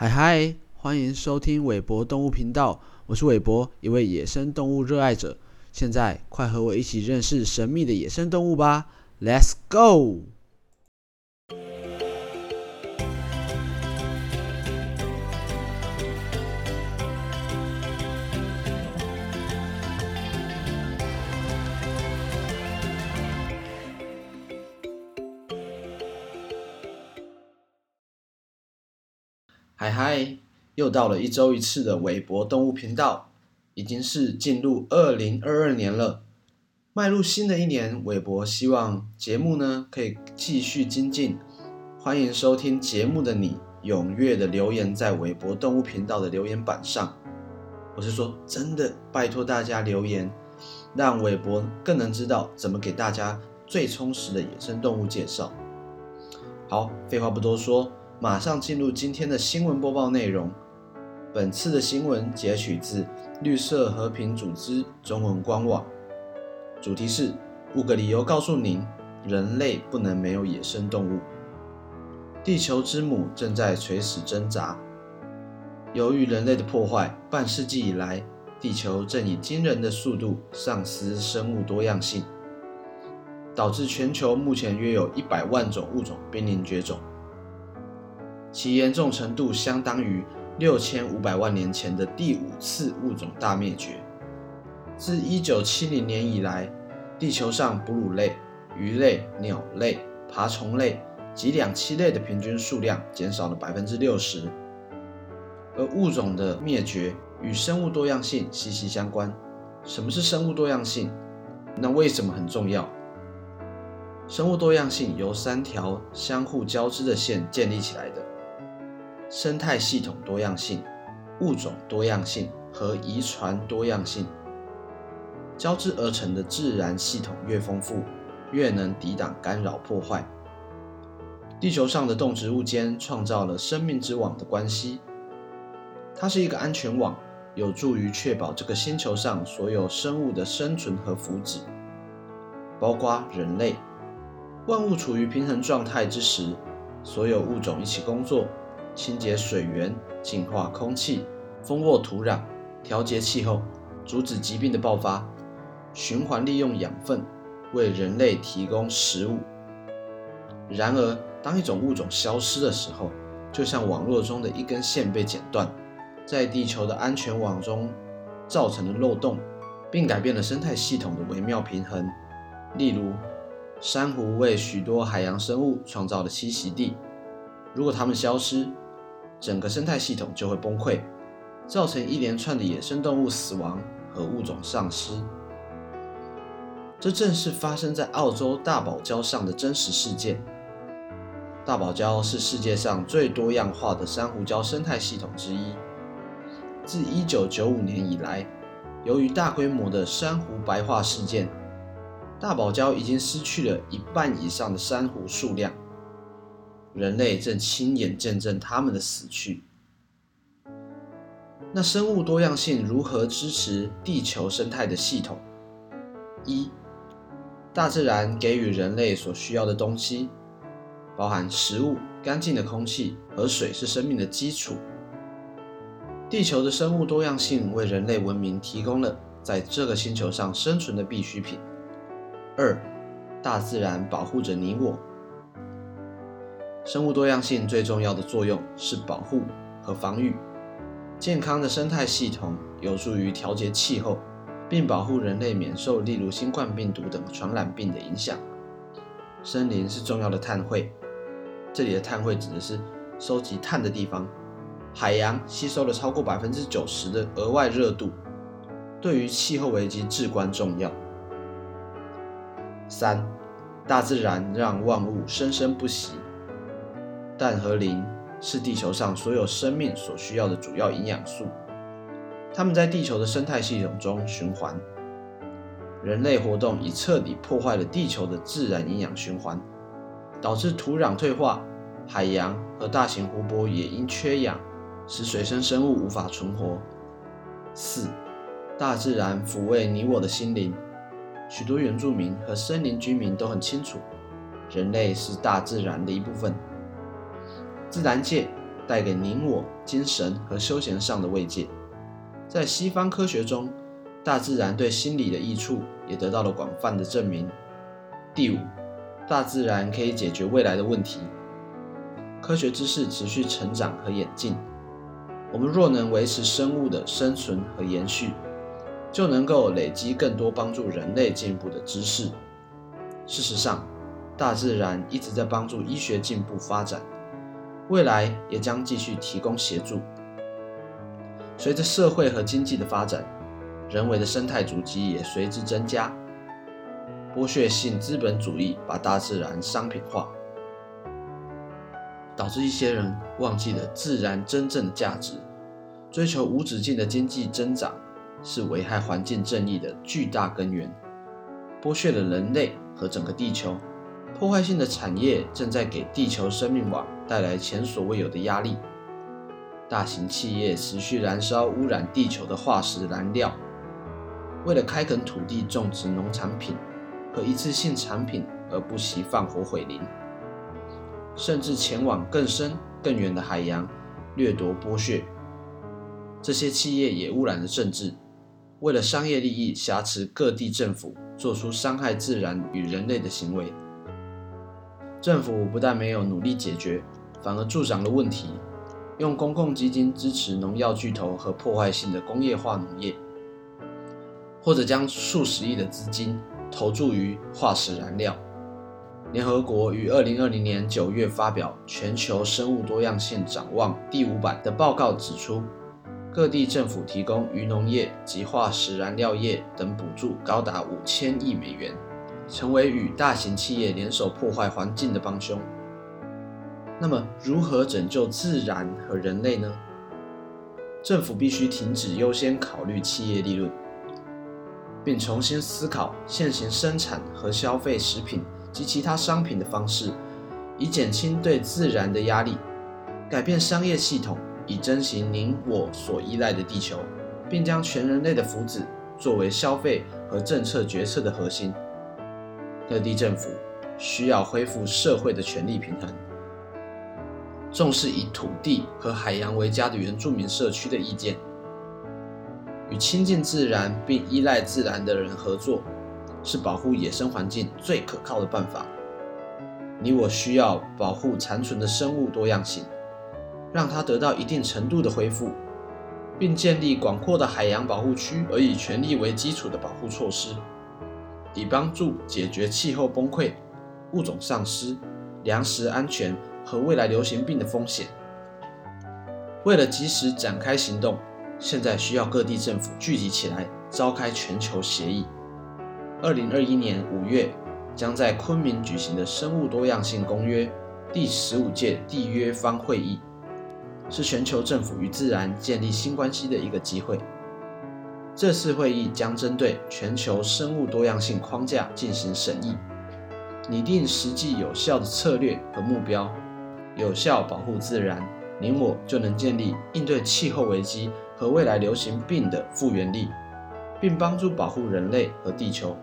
嗨嗨，欢迎收听韦博动物频道，我是韦博，一位野生动物热爱者。现在快和我一起认识神秘的野生动物吧，Let's go！嗨嗨，又到了一周一次的韦博动物频道，已经是进入二零二二年了。迈入新的一年，韦博希望节目呢可以继续精进。欢迎收听节目的你，踊跃的留言在韦博动物频道的留言板上。我是说真的，拜托大家留言，让韦博更能知道怎么给大家最充实的野生动物介绍。好，废话不多说。马上进入今天的新闻播报内容。本次的新闻截取自绿色和平组织中文官网，主题是五个理由告诉您，人类不能没有野生动物。地球之母正在垂死挣扎。由于人类的破坏，半世纪以来，地球正以惊人的速度丧失生物多样性，导致全球目前约有一百万种物种濒临绝种。其严重程度相当于六千五百万年前的第五次物种大灭绝。自一九七零年以来，地球上哺乳类、鱼类、鸟类、爬虫类及两栖类的平均数量减少了百分之六十。而物种的灭绝与生物多样性息息相关。什么是生物多样性？那为什么很重要？生物多样性由三条相互交织的线建立起来的。生态系统多样性、物种多样性和遗传多样性交织而成的自然系统越丰富，越能抵挡干扰破坏。地球上的动植物间创造了生命之网的关系，它是一个安全网，有助于确保这个星球上所有生物的生存和福祉，包括人类。万物处于平衡状态之时，所有物种一起工作。清洁水源、净化空气、丰沃土壤、调节气候、阻止疾病的爆发、循环利用养分，为人类提供食物。然而，当一种物种消失的时候，就像网络中的一根线被剪断，在地球的安全网中造成了漏洞，并改变了生态系统的微妙平衡。例如，珊瑚为许多海洋生物创造了栖息地，如果它们消失，整个生态系统就会崩溃，造成一连串的野生动物死亡和物种丧失。这正是发生在澳洲大堡礁上的真实事件。大堡礁是世界上最多样化的珊瑚礁生态系统之一。自1995年以来，由于大规模的珊瑚白化事件，大堡礁已经失去了一半以上的珊瑚数量。人类正亲眼见证他们的死去。那生物多样性如何支持地球生态的系统？一、大自然给予人类所需要的东西，包含食物、干净的空气和水，是生命的基础。地球的生物多样性为人类文明提供了在这个星球上生存的必需品。二、大自然保护着你我。生物多样性最重要的作用是保护和防御。健康的生态系统有助于调节气候，并保护人类免受例如新冠病毒等传染病的影响。森林是重要的碳汇，这里的碳汇指的是收集碳的地方。海洋吸收了超过百分之九十的额外热度，对于气候危机至关重要。三，大自然让万物生生不息。氮和磷是地球上所有生命所需要的主要营养素，它们在地球的生态系统中循环。人类活动已彻底破坏了地球的自然营养循环，导致土壤退化，海洋和大型湖泊也因缺氧，使水生生物无法存活。四，大自然抚慰你我的心灵。许多原住民和森林居民都很清楚，人类是大自然的一部分。自然界带给您我精神和休闲上的慰藉。在西方科学中，大自然对心理的益处也得到了广泛的证明。第五，大自然可以解决未来的问题。科学知识持续成长和演进，我们若能维持生物的生存和延续，就能够累积更多帮助人类进步的知识。事实上，大自然一直在帮助医学进步发展，未来也将继续提供协助。随着社会和经济的发展，人为的生态足迹也随之增加。剥削性资本主义把大自然商品化，导致一些人忘记了自然真正的价值，追求无止境的经济增长是危害环境正义的巨大根源，剥削了人类和整个地球。破坏性的产业正在给地球生命网带来前所未有的压力。大型企业持续燃烧污染地球的化石燃料，为了开垦土地种植农产品和一次性产品而不惜放火毁林，甚至前往更深更远的海洋掠夺剥削。这些企业也污染了政治，为了商业利益挟持各地政府，做出伤害自然与人类的行为。政府不但没有努力解决，反而助长了问题，用公共基金支持农药巨头和破坏性的工业化农业，或者将数十亿的资金投注于化石燃料。联合国于二零二零年九月发表《全球生物多样性展望》第五版的报告指出，各地政府提供渔农业及化石燃料业等补助高达五千亿美元。成为与大型企业联手破坏环境的帮凶。那么，如何拯救自然和人类呢？政府必须停止优先考虑企业利润，并重新思考现行生产和消费食品及其他商品的方式，以减轻对自然的压力，改变商业系统，以珍惜您我所依赖的地球，并将全人类的福祉作为消费和政策决策的核心。各地政府需要恢复社会的权力平衡，重视以土地和海洋为家的原住民社区的意见，与亲近自然并依赖自然的人合作，是保护野生环境最可靠的办法。你我需要保护残存的生物多样性，让它得到一定程度的恢复，并建立广阔的海洋保护区，而以权力为基础的保护措施。以帮助解决气候崩溃、物种丧失、粮食安全和未来流行病的风险。为了及时展开行动，现在需要各地政府聚集起来，召开全球协议。二零二一年五月将在昆明举行的生物多样性公约第十五届缔约方会议，是全球政府与自然建立新关系的一个机会。这次会议将针对全球生物多样性框架进行审议，拟定实际有效的策略和目标，有效保护自然，您我就能建立应对气候危机和未来流行病的复原力，并帮助保护人类和地球。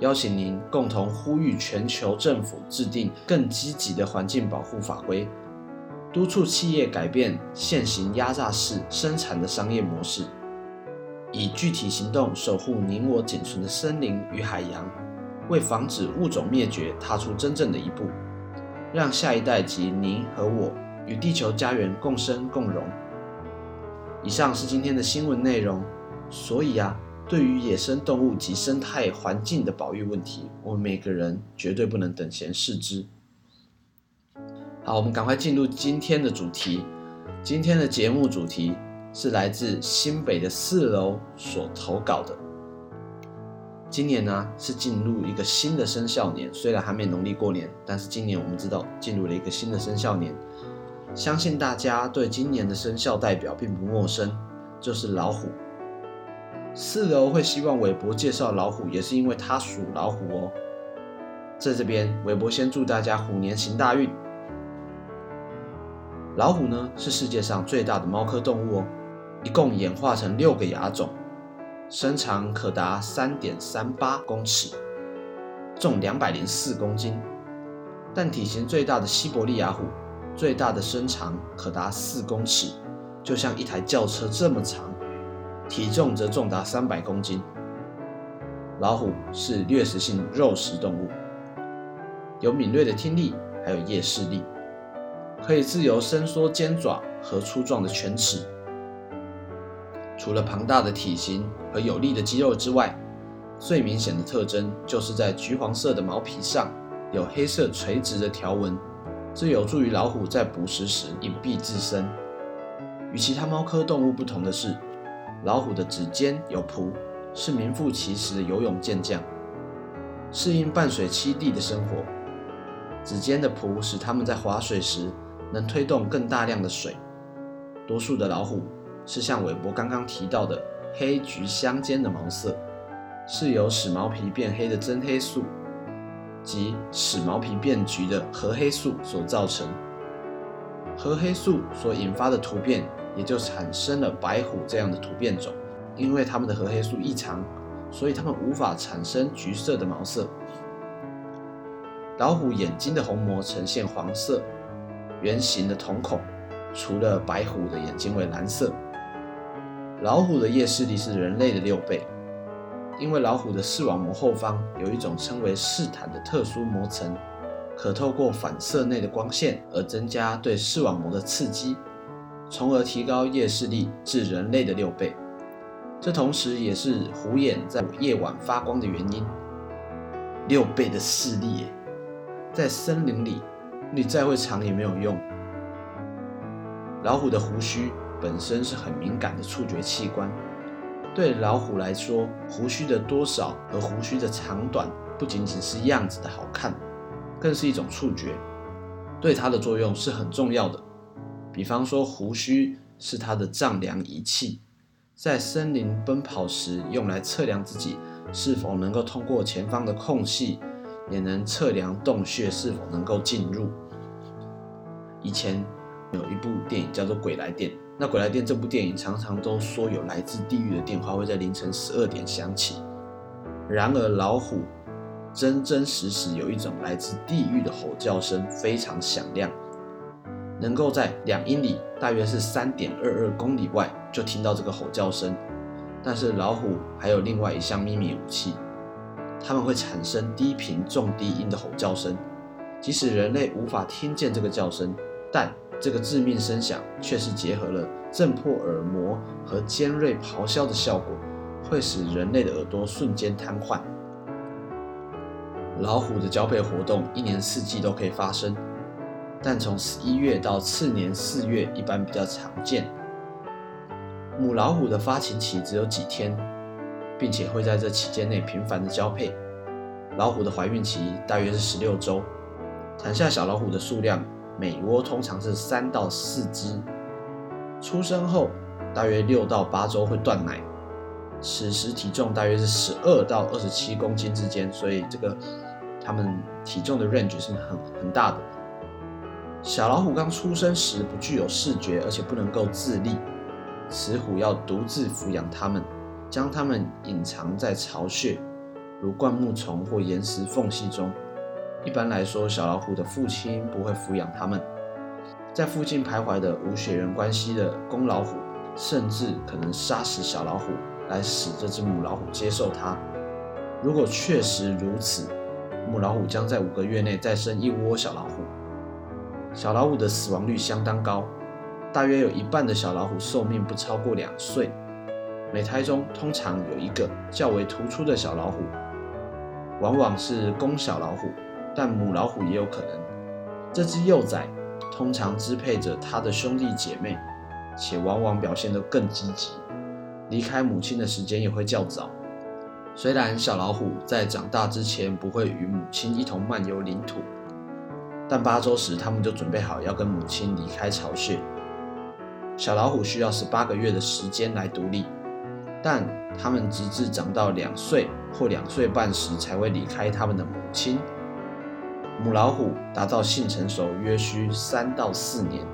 邀请您共同呼吁全球政府制定更积极的环境保护法规，督促企业改变现行压榨式生产的商业模式。以具体行动守护您我仅存的森林与海洋，为防止物种灭绝踏出真正的一步，让下一代及您和我与地球家园共生共荣。以上是今天的新闻内容。所以啊，对于野生动物及生态环境的保育问题，我们每个人绝对不能等闲视之。好，我们赶快进入今天的主题。今天的节目主题。是来自新北的四楼所投稿的。今年呢是进入一个新的生肖年，虽然还没农历过年，但是今年我们知道进入了一个新的生肖年。相信大家对今年的生肖代表并不陌生，就是老虎。四楼会希望韦伯介绍老虎，也是因为他属老虎哦。在这边，韦伯先祝大家虎年行大运。老虎呢是世界上最大的猫科动物哦。一共演化成六个亚种，身长可达三点三八公尺，重两百零四公斤。但体型最大的西伯利亚虎，最大的身长可达四公尺，就像一台轿车这么长，体重则重达三百公斤。老虎是掠食性肉食动物，有敏锐的听力，还有夜视力，可以自由伸缩尖爪和粗壮的犬齿。除了庞大的体型和有力的肌肉之外，最明显的特征就是在橘黄色的毛皮上有黑色垂直的条纹，这有助于老虎在捕食时隐蔽自身。与其他猫科动物不同的是，老虎的指尖有蹼，是名副其实的游泳健将，适应半水栖地的生活。指尖的蹼使它们在划水时能推动更大量的水。多数的老虎。是像韦伯刚刚提到的黑橘相间的毛色，是由使毛皮变黑的真黑素及使毛皮变橘的核黑素所造成。核黑素所引发的突变，也就产生了白虎这样的突变种。因为它们的核黑素异常，所以它们无法产生橘色的毛色。老虎眼睛的虹膜呈现黄色，圆形的瞳孔，除了白虎的眼睛为蓝色。老虎的夜视力是人类的六倍，因为老虎的视网膜后方有一种称为视坦的特殊膜层，可透过反射内的光线而增加对视网膜的刺激，从而提高夜视力至人类的六倍。这同时也是虎眼在夜晚发光的原因。六倍的视力，在森林里，你再会藏也没有用。老虎的胡须。本身是很敏感的触觉器官，对老虎来说，胡须的多少和胡须的长短不仅仅是样子的好看，更是一种触觉，对它的作用是很重要的。比方说，胡须是它的丈量仪器，在森林奔跑时用来测量自己是否能够通过前方的空隙，也能测量洞穴是否能够进入。以前有一部电影叫做《鬼来电》。那《鬼来电》这部电影常常都说有来自地狱的电话会在凌晨十二点响起，然而老虎真真实实有一种来自地狱的吼叫声，非常响亮，能够在两英里，大约是三点二二公里外就听到这个吼叫声。但是老虎还有另外一项秘密武器，它们会产生低频重低音的吼叫声，即使人类无法听见这个叫声，但这个致命声响却是结合了震破耳膜和尖锐咆哮的效果，会使人类的耳朵瞬间瘫痪。老虎的交配活动一年四季都可以发生，但从十一月到次年四月一般比较常见。母老虎的发情期只有几天，并且会在这期间内频繁的交配。老虎的怀孕期大约是十六周，产下小老虎的数量。每窝通常是三到四只，出生后大约六到八周会断奶，此时体重大约是十二到二十七公斤之间，所以这个它们体重的 range 是很很大的。小老虎刚出生时不具有视觉，而且不能够自立，雌虎要独自抚养它们，将它们隐藏在巢穴，如灌木丛或岩石缝隙中。一般来说，小老虎的父亲不会抚养它们，在附近徘徊的无血缘关系的公老虎，甚至可能杀死小老虎来使这只母老虎接受它。如果确实如此，母老虎将在五个月内再生一窝小老虎。小老虎的死亡率相当高，大约有一半的小老虎寿命不超过两岁。每胎中通常有一个较为突出的小老虎，往往是公小老虎。但母老虎也有可能，这只幼崽通常支配着它的兄弟姐妹，且往往表现得更积极，离开母亲的时间也会较早。虽然小老虎在长大之前不会与母亲一同漫游领土，但八周时他们就准备好要跟母亲离开巢穴。小老虎需要十八个月的时间来独立，但它们直至长到两岁或两岁半时才会离开它们的母亲。母老虎达到性成熟约需三到四年，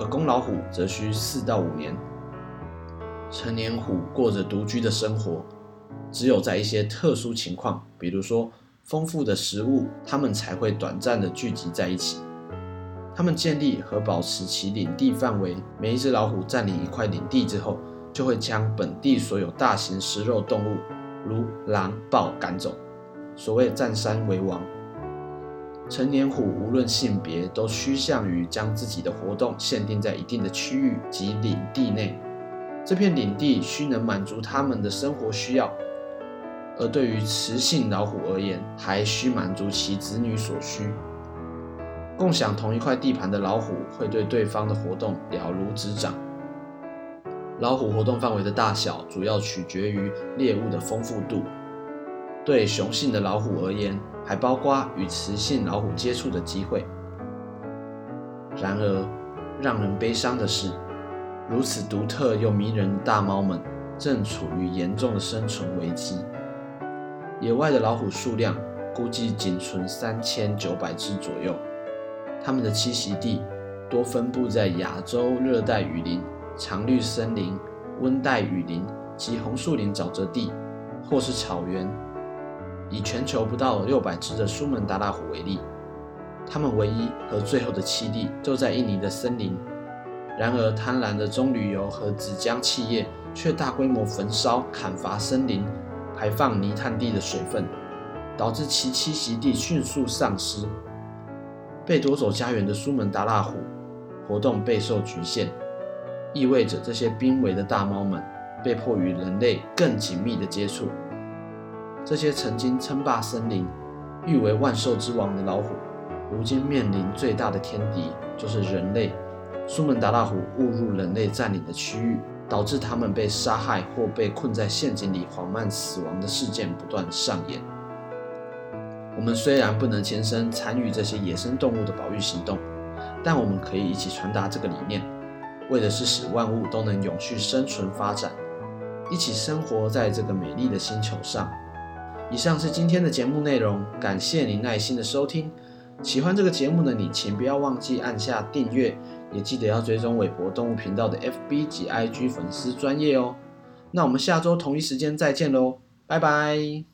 而公老虎则需四到五年。成年虎过着独居的生活，只有在一些特殊情况，比如说丰富的食物，它们才会短暂的聚集在一起。他们建立和保持其领地范围。每一只老虎占领一块领地之后，就会将本地所有大型食肉动物，如狼、豹赶走。所谓占山为王。成年虎无论性别，都趋向于将自己的活动限定在一定的区域及领地内。这片领地需能满足它们的生活需要，而对于雌性老虎而言，还需满足其子女所需。共享同一块地盘的老虎会对对方的活动了如指掌。老虎活动范围的大小主要取决于猎物的丰富度。对雄性的老虎而言，还包括与雌性老虎接触的机会。然而，让人悲伤的是，如此独特又迷人的大猫们正处于严重的生存危机。野外的老虎数量估计仅存三千九百只左右，它们的栖息地多分布在亚洲热带雨林、常绿森林、温带雨林及红树林沼泽地，或是草原。以全球不到六百只的苏门答腊虎为例，它们唯一和最后的栖地就在印尼的森林。然而，贪婪的棕榈油和纸浆企业却大规模焚烧、砍伐森林，排放泥炭地的水分，导致其栖息地迅速丧失。被夺走家园的苏门答腊虎活动备受局限，意味着这些濒危的大猫们被迫与人类更紧密的接触。这些曾经称霸森林、誉为万兽之王的老虎，如今面临最大的天敌就是人类。苏门答腊虎误入人类占领的区域，导致它们被杀害或被困在陷阱里缓慢死亡的事件不断上演。我们虽然不能亲身参与这些野生动物的保育行动，但我们可以一起传达这个理念，为的是使万物都能永续生存发展，一起生活在这个美丽的星球上。以上是今天的节目内容，感谢您耐心的收听。喜欢这个节目的你，请不要忘记按下订阅，也记得要追踪韦博动物频道的 FB 及 IG 粉丝专业哦。那我们下周同一时间再见喽，拜拜。